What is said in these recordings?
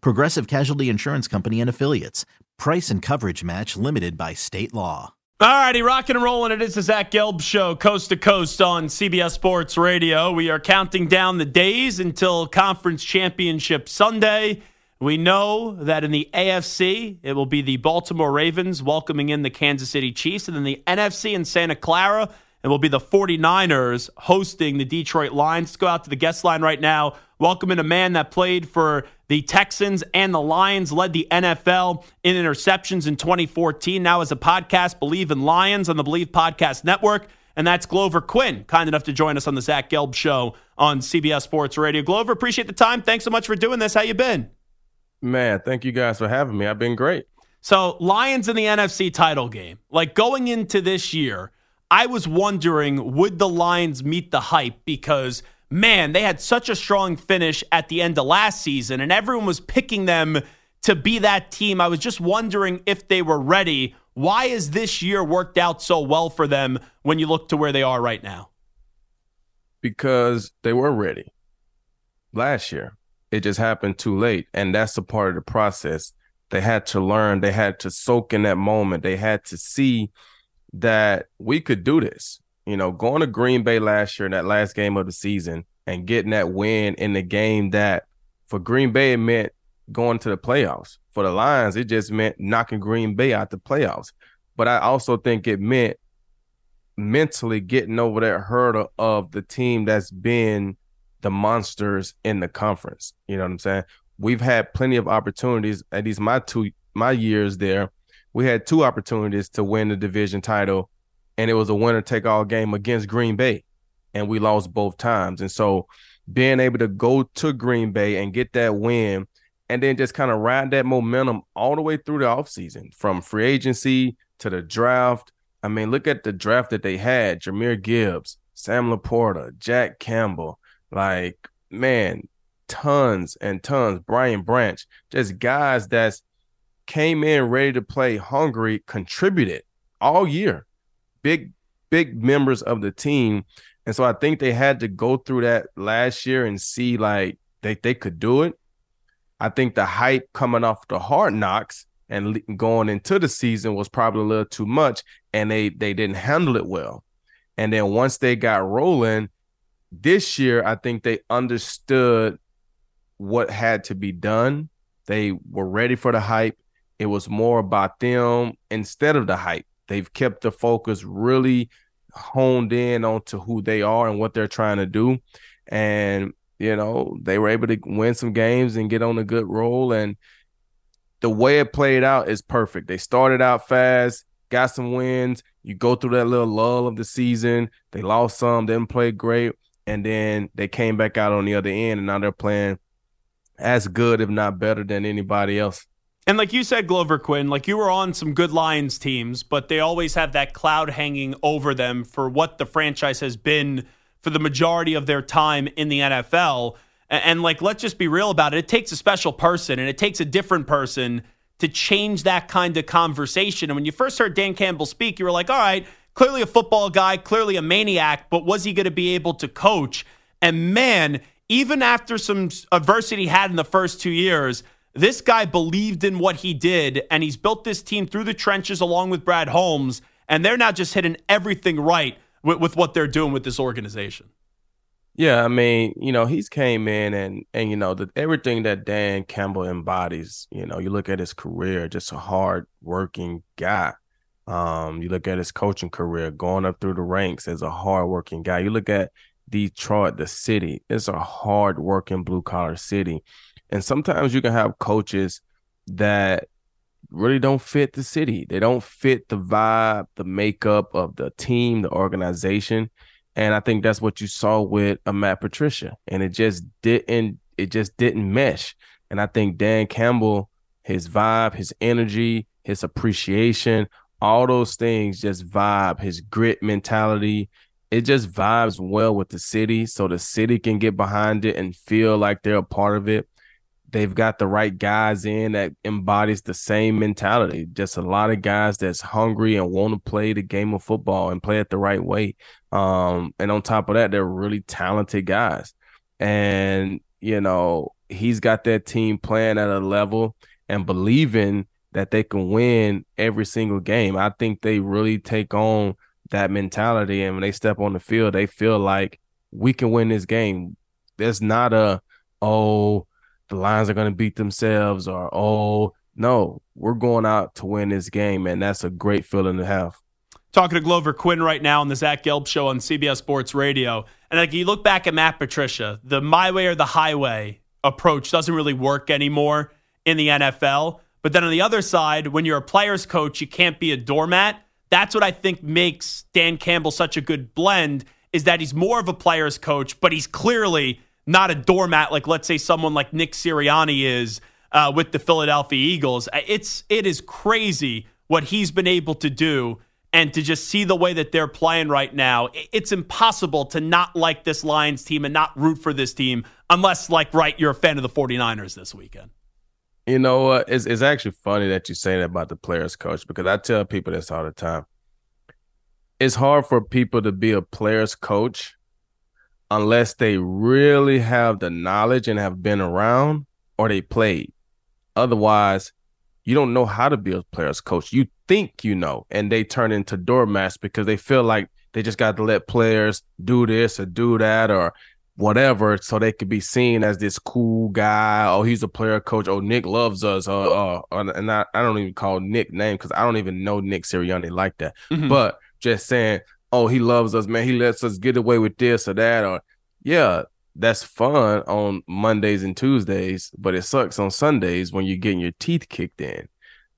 Progressive Casualty Insurance Company and Affiliates. Price and coverage match limited by state law. All righty, rocking and rolling. It is the Zach Gelb Show, coast to coast on CBS Sports Radio. We are counting down the days until Conference Championship Sunday. We know that in the AFC, it will be the Baltimore Ravens welcoming in the Kansas City Chiefs. And then the NFC in Santa Clara, it will be the 49ers hosting the Detroit Lions. Let's go out to the guest line right now. Welcome in a man that played for the Texans and the Lions, led the NFL in interceptions in 2014. Now, as a podcast, Believe in Lions on the Believe Podcast Network. And that's Glover Quin, kind enough to join us on the Zach Gelb Show on CBS Sports Radio. Glover, appreciate the time. Thanks so much for doing this. How you been? Man, thank you guys for having me. I've been great. So, Lions in the NFC title game. Like going into this year, I was wondering would the Lions meet the hype because man, they had such a strong finish at the end of last season, and everyone was picking them to be that team. I was just wondering if they were ready. Why has this year worked out so well for them when you look to where they are right now? Because they were ready last year. It just happened too late. And that's a part of the process. They had to learn, they had to soak in that moment, they had to see that we could do this you know, going to Green Bay last year in that last game of the season and getting that win in the game that for Green Bay it meant going to the playoffs. For the Lions, it just meant knocking Green Bay out the playoffs. But I also think it meant mentally getting over that hurdle of the team that's been the monsters in the conference. You know what I'm saying? We've had plenty of opportunities, at least my two my years there. We had two opportunities to win the division title and it was a winner take all game against Green Bay, and we lost both times. And so being able to go to Green Bay and get that win and then just kind of ride that momentum all the way through the offseason from free agency to the draft. I mean, look at the draft that they had Jahmyr Gibbs, Sam LaPorta, Jack Campbell. Like, man, tons and tons. Brian Branch, just guys that's came in ready to play hungry, contributed all year big, big members of the team. And so I think they had to go through that last year and see like they, they could do it. I think the hype coming off the hard knocks and going into the season was probably a little too much and they they didn't handle it well. And then once they got rolling this year, I think they understood what had to be done. They were ready for the hype. It was more about them instead of the hype. They've kept the focus really honed in onto who they are and what they're trying to do. And, you know, they were able to win some games and get on a good roll. And the way it played out is perfect. They started out fast, got some wins. You go through that little lull of the season. They lost some, didn't play great. And then they came back out on the other end, and now they're playing as good, if not better, than anybody else. And like you said, Glover Quin, like you were on some good Lions teams, but they always have that cloud hanging over them for what the franchise has been for the majority of their time in the NFL. And, and like, let's just be real about it. It takes a special person and it takes a different person to change that kind of conversation. And when you first heard Dan Campbell speak, you were like, all right, clearly a football guy, clearly a maniac, but was he going to be able to coach? And man, even after some adversity had in the first two years, this guy believed in what he did, and he's built this team through the trenches along with Brad Holmes, and they're now just hitting everything right with, with what they're doing with this organization. Yeah, I mean, you know, he's came in and and you know everything that Dan Campbell embodies. You know, you look at his career, just a hard working guy. Um, you look at his coaching career, going up through the ranks as a hard working guy. You look at Detroit, the city. It's a hard working blue collar city, and sometimes you can have coaches that really don't fit the city. They don't fit the vibe, the makeup of the team, the organization and I think that's what you saw with a Matt Patricia. And it just didn't it just didn't mesh. And I think Dan Campbell, his vibe, his energy, his appreciation, all those things just vibe, his grit mentality. It just vibes well with the city. So the city can get behind it and feel like they're a part of it they've got the right guys in that embodies the same mentality. Just a lot of guys that's hungry and want to play the game of football and play it the right way. Um, and on top of that, they're really talented guys. And you know, he's got that team playing at a level and believing that they can win every single game. I think they really take on that mentality, and when they step on the field, they feel like we can win this game. There's not a oh the Lions are going to beat themselves or, oh, no, we're going out to win this game. And that's a great feeling to have. Talking to Glover Quin right now on the Zach Gelb show on CBS Sports Radio. And like you look back at Matt Patricia, the my way or the highway approach doesn't really work anymore in the NFL. But then on the other side, when you're a player's coach, you can't be a doormat. That's what I think makes Dan Campbell such a good blend is that he's more of a player's coach, but he's clearly not a doormat like let's say someone like Nick Sirianni is uh, with the Philadelphia Eagles. It's it is crazy what he's been able to do and to just see the way that they're playing right now. It's impossible to not like this Lions team and not root for this team unless like right you're a fan of the 49ers this weekend. You know, uh, it's it's actually funny that you say that about the players coach because I tell people this all the time. It's hard for people to be a players coach unless they really have the knowledge and have been around or they played. Otherwise, you don't know how to be a player's coach. You think you know, and they turn into doormats because they feel like they just got to let players do this or do that or whatever so they could be seen as this cool guy. Oh, he's a player coach. Oh, Nick loves us. Uh, uh, and I, I don't even call Nick name because I don't even know Nick Sirianni like that. Mm-hmm. But just saying, oh, he loves us, man. He lets us get away with this or that, or yeah, that's fun on Mondays and Tuesdays, but it sucks on Sundays when you're getting your teeth kicked in.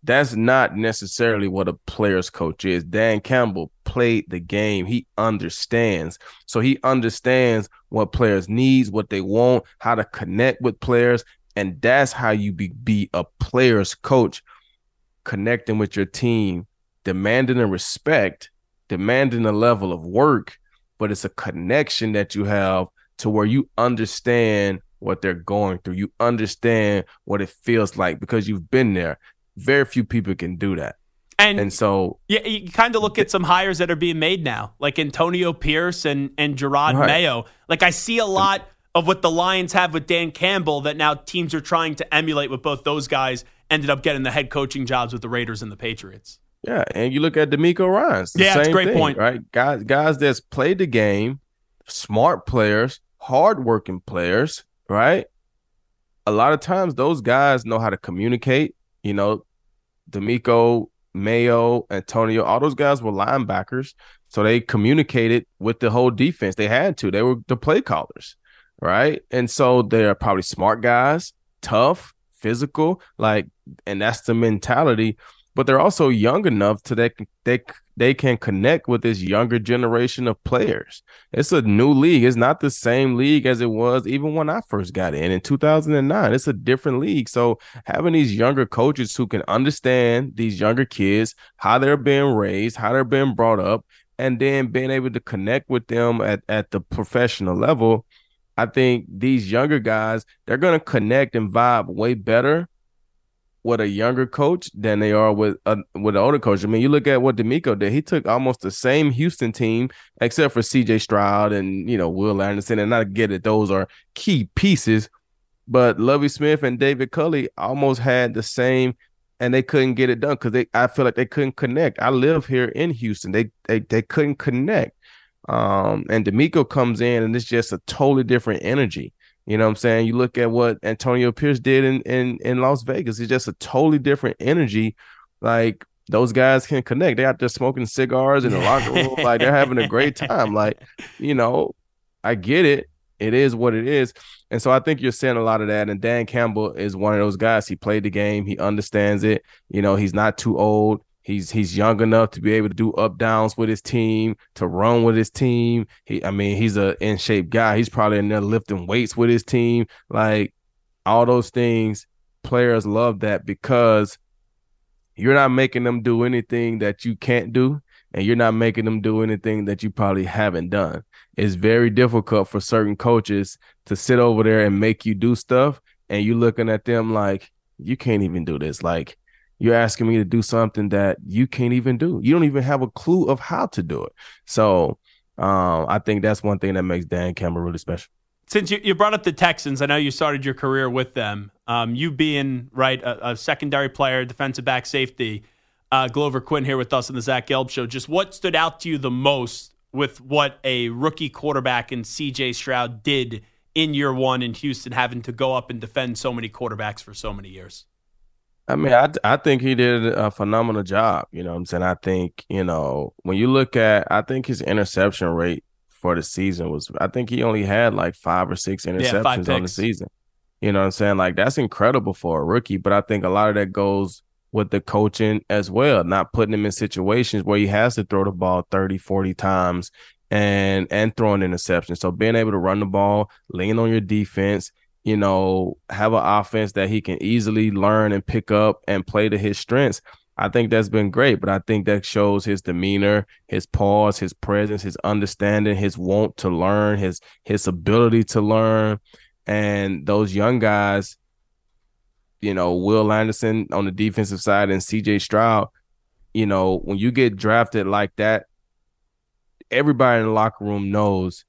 That's not necessarily what a player's coach is. Dan Campbell played the game. He understands. So he understands what players needs, what they want, how to connect with players, and that's how you be, be a player's coach, connecting with your team, demanding a respect demanding a level of work, but it's a connection that you have to where you understand what they're going through. You understand what it feels like because you've been there. Very few people can do that. And, and so yeah, you kind of look at some hires that are being made now, like Antonio Pierce and and Jerod right. Mayo. Like I see a lot of what the Lions have with Dan Campbell that now teams are trying to emulate with both those guys ended up getting the head coaching jobs with the Raiders and the Patriots. Yeah, and you look at DeMeco Ryans. Yeah, that's a great thing, point. Right, guys, guys that's played the game, smart players, hardworking players. Right, a lot of times those guys know how to communicate. You know, DeMeco, Mayo, Antonio, all those guys were linebackers, so they communicated with the whole defense. They had to. They were the play callers, right? And so they're probably smart guys, tough, physical, like, and that's the mentality but they're also young enough to that they they can connect with this younger generation of players. It's a new league. It's not the same league as it was even when I first got in in 2009. It's a different league. So having these younger coaches who can understand these younger kids, how they're being raised, how they're being brought up, and then being able to connect with them at, at the professional level, I think these younger guys, they're going to connect and vibe way better with a younger coach than they are with a with an older coach. I mean, you look at what DeMeco did. He took almost the same Houston team, except for C.J. Stroud and you know Will Anderson. And I get it; those are key pieces. But Lovie Smith and David Culley almost had the same, and they couldn't get it done because they. I feel like they couldn't connect. I live here in Houston. They they they couldn't connect. Um, and DeMeco comes in and it's just a totally different energy. You know what I'm saying? You look at what Antonio Pierce did in in in Las Vegas. It's just a totally different energy. Like those guys can connect. They out there smoking cigars in the locker room, like they're having a great time. Like, you know, I get it. It is what it is. And so I think you're seeing a lot of that. And Dan Campbell is one of those guys. He played the game. He understands it. You know, he's not too old. He's he's young enough to be able to do up downs with his team, to run with his team. He, I mean, he's a in shape guy. He's probably in there lifting weights with his team. Like all those things, players love that because you're not making them do anything that you can't do, and you're not making them do anything that you probably haven't done. It's very difficult for certain coaches to sit over there and make you do stuff, and you're looking at them like you can't even do this. Like you're asking me to do something that you can't even do. You don't even have a clue of how to do it. So um, I think that's one thing that makes Dan Campbell really special. Since you, you brought up the Texans, I know you started your career with them. Um, you being right a, a, secondary player, defensive back, safety. Uh, Glover Quin here with us on the Zach Gelb Show. Just what stood out to you the most with what a rookie quarterback in C.J. Stroud did in year one in Houston, having to go up and defend so many quarterbacks for so many years? I mean, I I think he did a phenomenal job. You know what I'm saying? I think, you know, when you look at I think his interception rate for the season was I think he only had like five or six interceptions yeah, on the season. You know what I'm saying? Like that's incredible for a rookie, but I think a lot of that goes with the coaching as well, not putting him in situations where he has to throw the ball 30, 40 times and and throwing interceptions. So being able to run the ball, lean on your defense, you know, have an offense that he can easily learn and pick up and play to his strengths. I think that's been great, but I think that shows his demeanor, his pause, his presence, his understanding, his want to learn, his his ability to learn. And those young guys, you know, Will Anderson on the defensive side and CJ Stroud, you know, when you get drafted like that, everybody in the locker room knows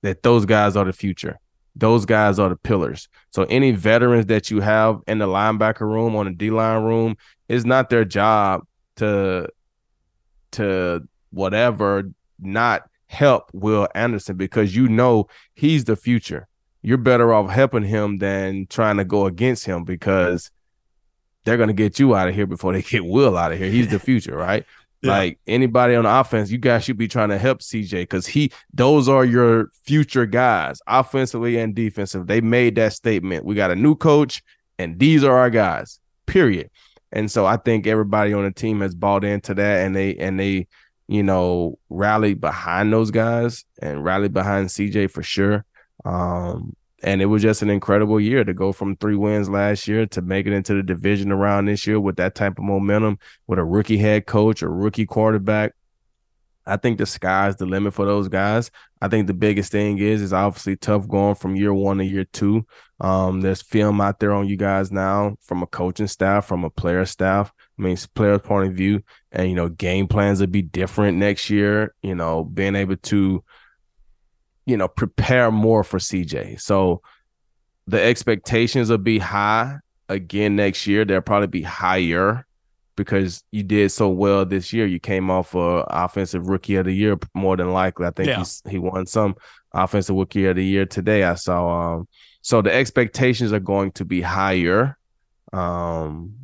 that those guys are the future those guys are the pillars. So any veterans that you have in the linebacker room on the D line room, it's not their job to to whatever not help Will Anderson because you know he's the future. You're better off helping him than trying to go against him because they're gonna get you out of here before they get Will out of here. He's the future, right? Yeah. Like anybody on offense, you guys should be trying to help CJ because he those are your future guys, offensively and defensive. They made that statement. We got a new coach, and these are our guys. Period. And so I think everybody on the team has bought into that and they and they, you know, rallied behind those guys and rallied behind CJ for sure. Um, and it was just an incredible year to go from three wins last year to make it into the division around this year with that type of momentum, with a rookie head coach, a rookie quarterback. I think the sky's the limit for those guys. I think the biggest thing is is obviously tough going from year one to year two. Um, there's film out there on you guys now from a coaching staff, from a player staff. I mean, player's point of view, and you know, game plans will be different next year. You know, being able to you know, prepare more for CJ. So the expectations will be high again next year. They'll probably be higher because you did so well this year. You came off a offensive rookie of the year more than likely. I think yeah. he won some offensive rookie of the year today. I saw. Um, so the expectations are going to be higher. Um,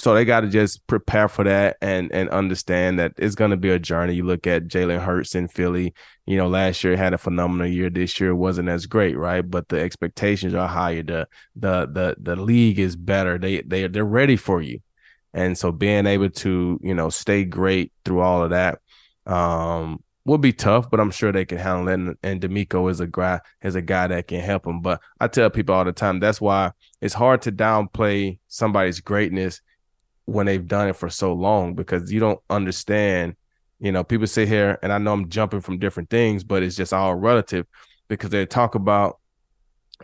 so they got to just prepare for that and and understand that it's going to be a journey. You look at Jalen Hurts in Philly. You know, last year had a phenomenal year. This year wasn't as great, right? But the expectations are higher. The the the the league is better. They they they're ready for you, and so being able to you know stay great through all of that um will be tough, but I'm sure they can handle it. And, and DeMeco is a guy is a guy that can help them. But I tell people all the time that's why it's hard to downplay somebody's greatness when they've done it for so long because you don't understand. You know, people sit here, and I know I'm jumping from different things, but it's just all relative because they talk about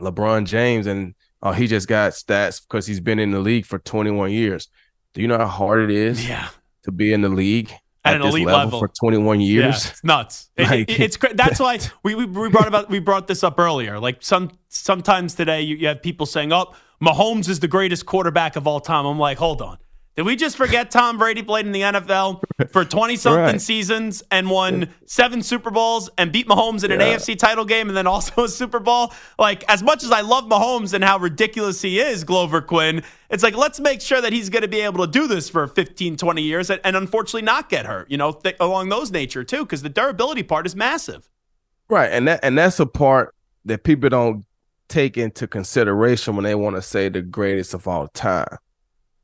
LeBron James and oh, he just got stats because he's been in the league for 21 years. Do you know how hard it is yeah. to be in the league at, at an elite level, level, for 21 years? Yeah, it's nuts. Like, it, it's that's why we, we, we brought about we brought this up earlier. Like some sometimes today you, you have people saying, "Oh, Mahomes is the greatest quarterback of all time." I'm like, hold on Did we just forget Tom Brady played in the NFL for 20 something Right. seasons and won seven Super Bowls and beat Mahomes in an Yeah. AFC title game and then also a Super Bowl? Like, as much as I love Mahomes and how ridiculous he is, Glover Quin, it's like, let's make sure that he's going to be able to do this for 15, 20 years and, and unfortunately not get hurt, you know, th- along those nature too, because the durability part is massive. Right, and that and that's a part that people don't take into consideration when they want to say the greatest of all time.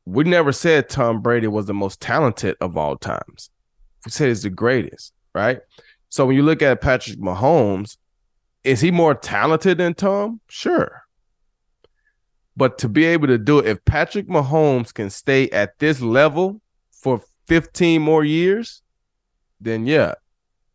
We never said Tom Brady was the most talented of all times. We said he's the greatest, right? So when you look at Patrick Mahomes, is he more talented than Tom? Sure. But to be able to do it, if Patrick Mahomes can stay at this level for 15 more years, then yeah,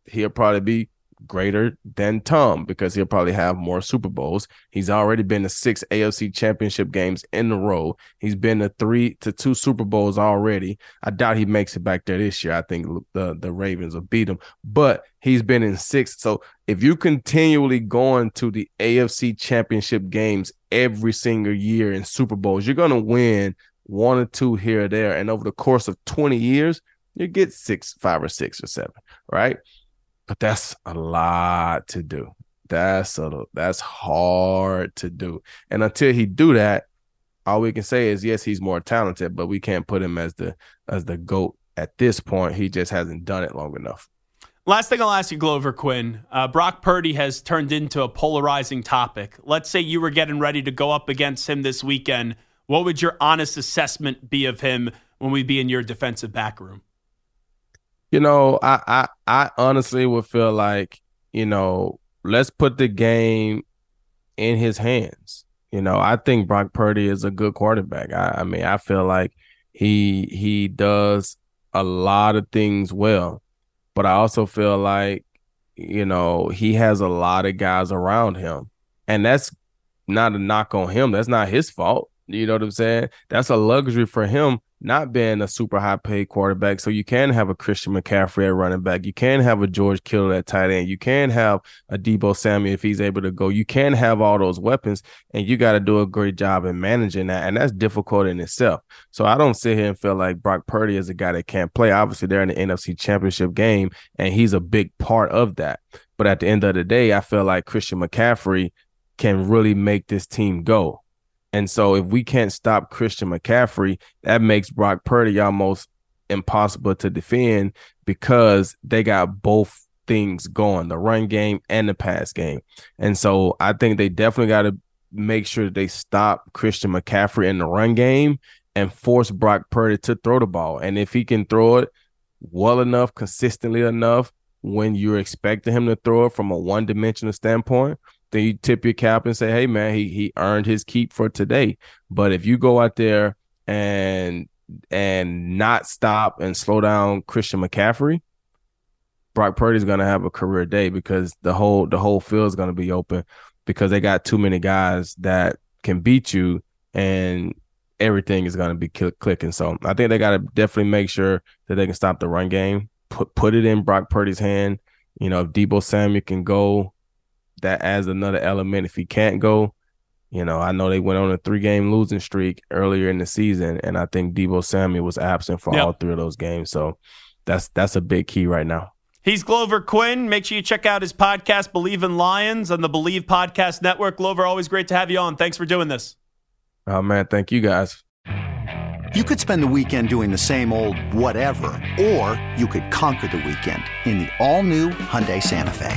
he'll probably be greater than Tom because he'll probably have more Super Bowls. He's already been to six AFC championship games in a row. He's been to three to two Super Bowls already. I doubt he makes it back there this year. I think the, the Ravens will beat him, but he's been in six. So if you continually going to the AFC championship games every single year in Super Bowls, you're going to win one or two here or there. And over the course of 20 years, you get six, five or six or seven, right? But that's a lot to do. That's a that's hard to do. And until he do that, all we can say is yes, he's more talented, but we can't put him as the as the goat at this point. He just hasn't done it long enough. Last thing I'll ask you, Glover Quin. Uh, Brock Purdy has turned into a polarizing topic. Let's say you were getting ready to go up against him this weekend. What would your honest assessment be of him when we be in your defensive back room? You know, I I I honestly would feel like, you know, let's put the game in his hands. You know, I think Brock Purdy is a good quarterback. I, I mean, I feel like he he does a lot of things well, but I also feel like, you know, he has a lot of guys around him. And that's not a knock on him. That's not his fault. You know what I'm saying? That's a luxury for him not being a super high paid quarterback. So you can have a Christian McCaffrey at running back. You can have a George Kittle at tight end. You can have a Deebo Samuel if he's able to go. You can have all those weapons, and you got to do a great job in managing that. And that's difficult in itself. So I don't sit here and feel like Brock Purdy is a guy that can't play. Obviously, they're in the NFC championship game, and he's a big part of that. But at the end of the day, I feel like Christian McCaffrey can really make this team go. And so if we can't stop Christian McCaffrey, that makes Brock Purdy almost impossible to defend because they got both things going, the run game and the pass game. And so I think they definitely got to make sure they stop Christian McCaffrey in the run game and force Brock Purdy to throw the ball. And if he can throw it well enough, consistently enough, when you're expecting him to throw it from a one-dimensional standpoint, then you tip your cap and say, "Hey, man, he he earned his keep for today." But if you go out there and and not stop and slow down Christian McCaffrey, Brock Purdy's gonna have a career day because the whole the whole field is gonna be open because they got too many guys that can beat you and everything is gonna be cl- clicking. So I think they gotta definitely make sure that they can stop the run game, put put it in Brock Purdy's hand. You know, if Deebo Samuel can go, that adds another element. If he can't go, you know, I know they went on a three game losing streak earlier in the season, and I think Deebo Samuel was absent for Yep. all three of those games. So that's that's a big key right now. He's Glover Quin. Make sure you check out his podcast, Believe in Lions, on the Believe Podcast Network. Glover, always great to have you on. Thanks for doing this. Oh man, thank you guys. You could spend the weekend doing the same old whatever, or you could conquer the weekend in the all-new Hyundai Santa Fe.